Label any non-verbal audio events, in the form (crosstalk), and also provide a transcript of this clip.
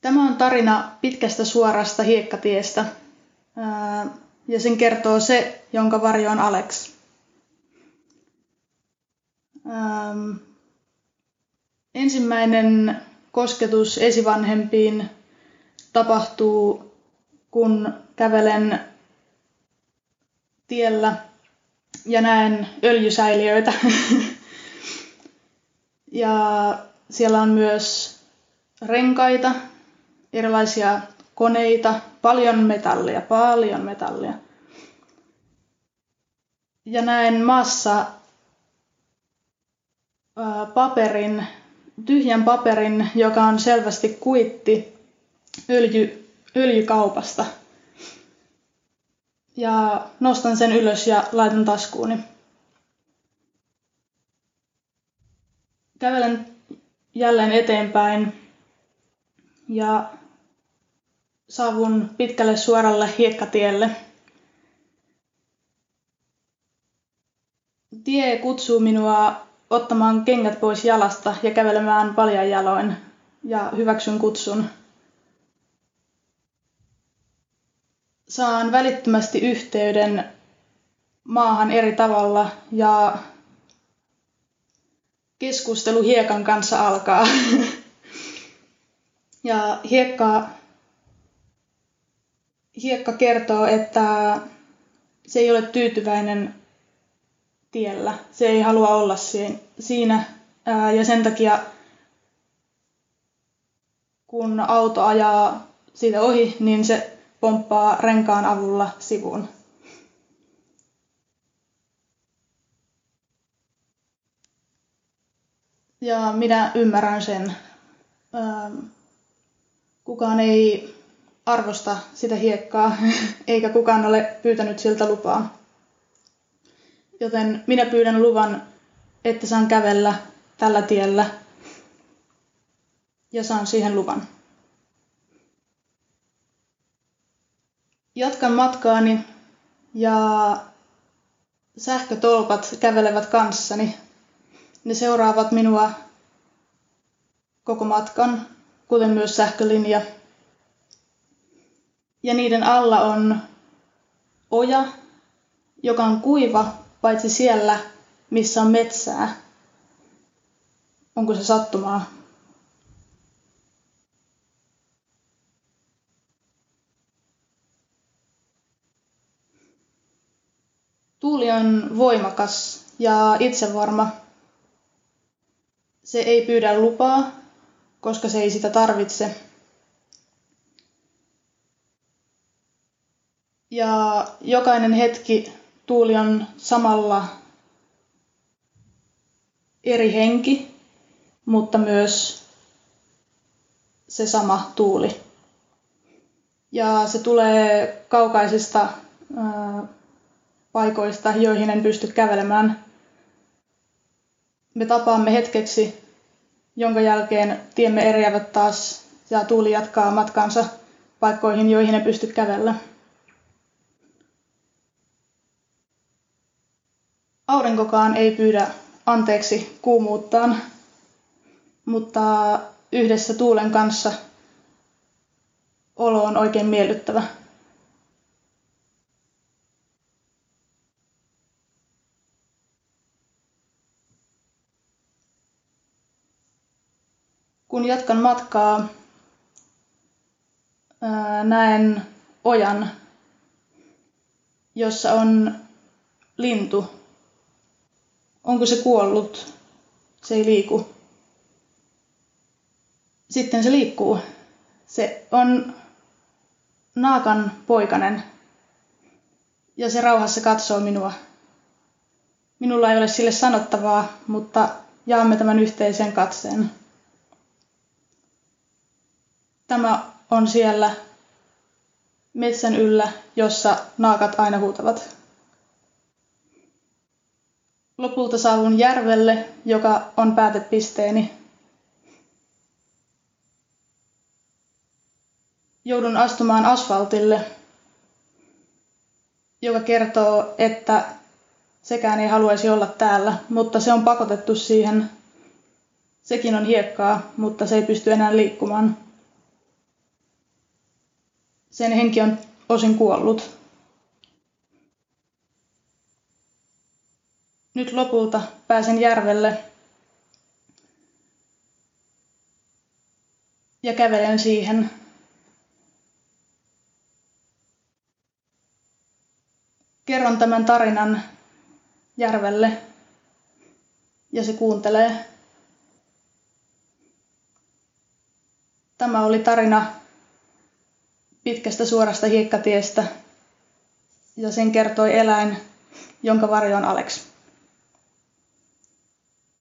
Tämä on tarina pitkästä suorasta hiekkatiestä ja sen kertoo se, jonka varjo on Alex. Ensimmäinen kosketus esivanhempiin tapahtuu, kun kävelen tiellä ja näen öljysäiliöitä. (laughs) ja siellä on myös renkaita, erilaisia koneita, paljon metallia, paljon metallia. Ja näen maassa paperin, tyhjän paperin, joka on selvästi kuitti öljy, öljykaupasta. Ja nostan sen ylös ja laitan taskuuni. Kävelen jälleen eteenpäin ja saavun pitkälle suoralle hiekkatielle. Tie kutsuu minua ottamaan kengät pois jalasta ja kävelemään paljan jaloin ja hyväksyn kutsun. Saan välittömästi yhteyden maahan eri tavalla ja keskustelu hiekan kanssa alkaa. (laughs) ja hiekka, hiekka kertoo, että se ei ole tyytyväinen tiellä. Se ei halua olla siinä ja sen takia kun auto ajaa siitä ohi, niin se pomppaa renkaan avulla sivuun. Ja minä ymmärrän sen. Kukaan ei arvosta sitä hiekkaa, (laughs) eikä kukaan ole pyytänyt siltä lupaa. Joten minä pyydän luvan, että saan kävellä tällä tiellä ja saan siihen luvan. Jatkan matkaani ja sähkötolpat kävelevät kanssani. Ne seuraavat minua koko matkan, kuten myös sähkölinja. Ja niiden alla on oja, joka on kuiva paitsi siellä, missä on metsää. Onko se sattumaa? Tuuli on voimakas ja itsevarma. Se ei pyydä lupaa, koska se ei sitä tarvitse. Ja jokainen hetki tuuli on samalla eri henki, mutta myös se sama tuuli. Ja se tulee kaukaisista paikoista, joihin en pysty kävelemään. Me tapaamme hetkeksi, jonka jälkeen tiemme eriävät taas ja tuuli jatkaa matkansa paikkoihin, joihin en pysty kävellä. Aurinkokaan ei pyydä anteeksi kuumuuttaan, mutta yhdessä tuulen kanssa olo on oikein miellyttävä. Kun jatkan matkaa, näen ojan, jossa on lintu Onko se kuollut? Se ei liiku. Sitten se liikkuu. Se on naakan poikanen. Ja se rauhassa katsoo minua. Minulla ei ole sille sanottavaa, mutta jaamme tämän yhteisen katseen. Tämä on siellä metsän yllä, jossa naakat aina huutavat. Lopulta saavun järvelle, joka on päätepisteeni. Joudun astumaan asfaltille, joka kertoo, että sekään ei haluaisi olla täällä, mutta se on pakotettu siihen. Sekin on hiekkaa, mutta se ei pysty enää liikkumaan. Sen henki on osin kuollut. Nyt lopulta pääsen järvelle ja kävelen siihen. Kerron tämän tarinan järvelle ja se kuuntelee. Tämä oli tarina pitkästä suorasta hiekkatiestä ja sen kertoi eläin, jonka varjo on Alex.